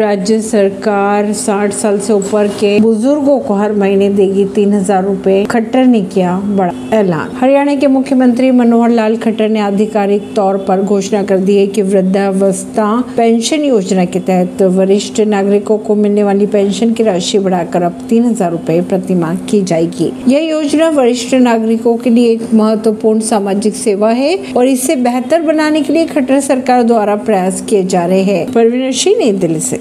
राज्य सरकार 60 साल से ऊपर के बुज़ुर्गों को हर महीने देगी तीन हज़ार रूपए खट्टर ने किया बड़ा ऐलान। हरियाणा के मुख्यमंत्री मनोहर लाल खट्टर ने आधिकारिक तौर पर घोषणा कर दी है कि वृद्धावस्था पेंशन योजना के तहत वरिष्ठ नागरिकों को मिलने वाली पेंशन की राशि बढ़ाकर अब तीन हज़ार रूपए प्रति माह की जाएगी। यह योजना वरिष्ठ नागरिकों के लिए एक महत्वपूर्ण सामाजिक सेवा है और इसे बेहतर बनाने के लिए खट्टर सरकार द्वारा प्रयास किए जा रहे हैं। परवीन सिंह नई दिल्ली से।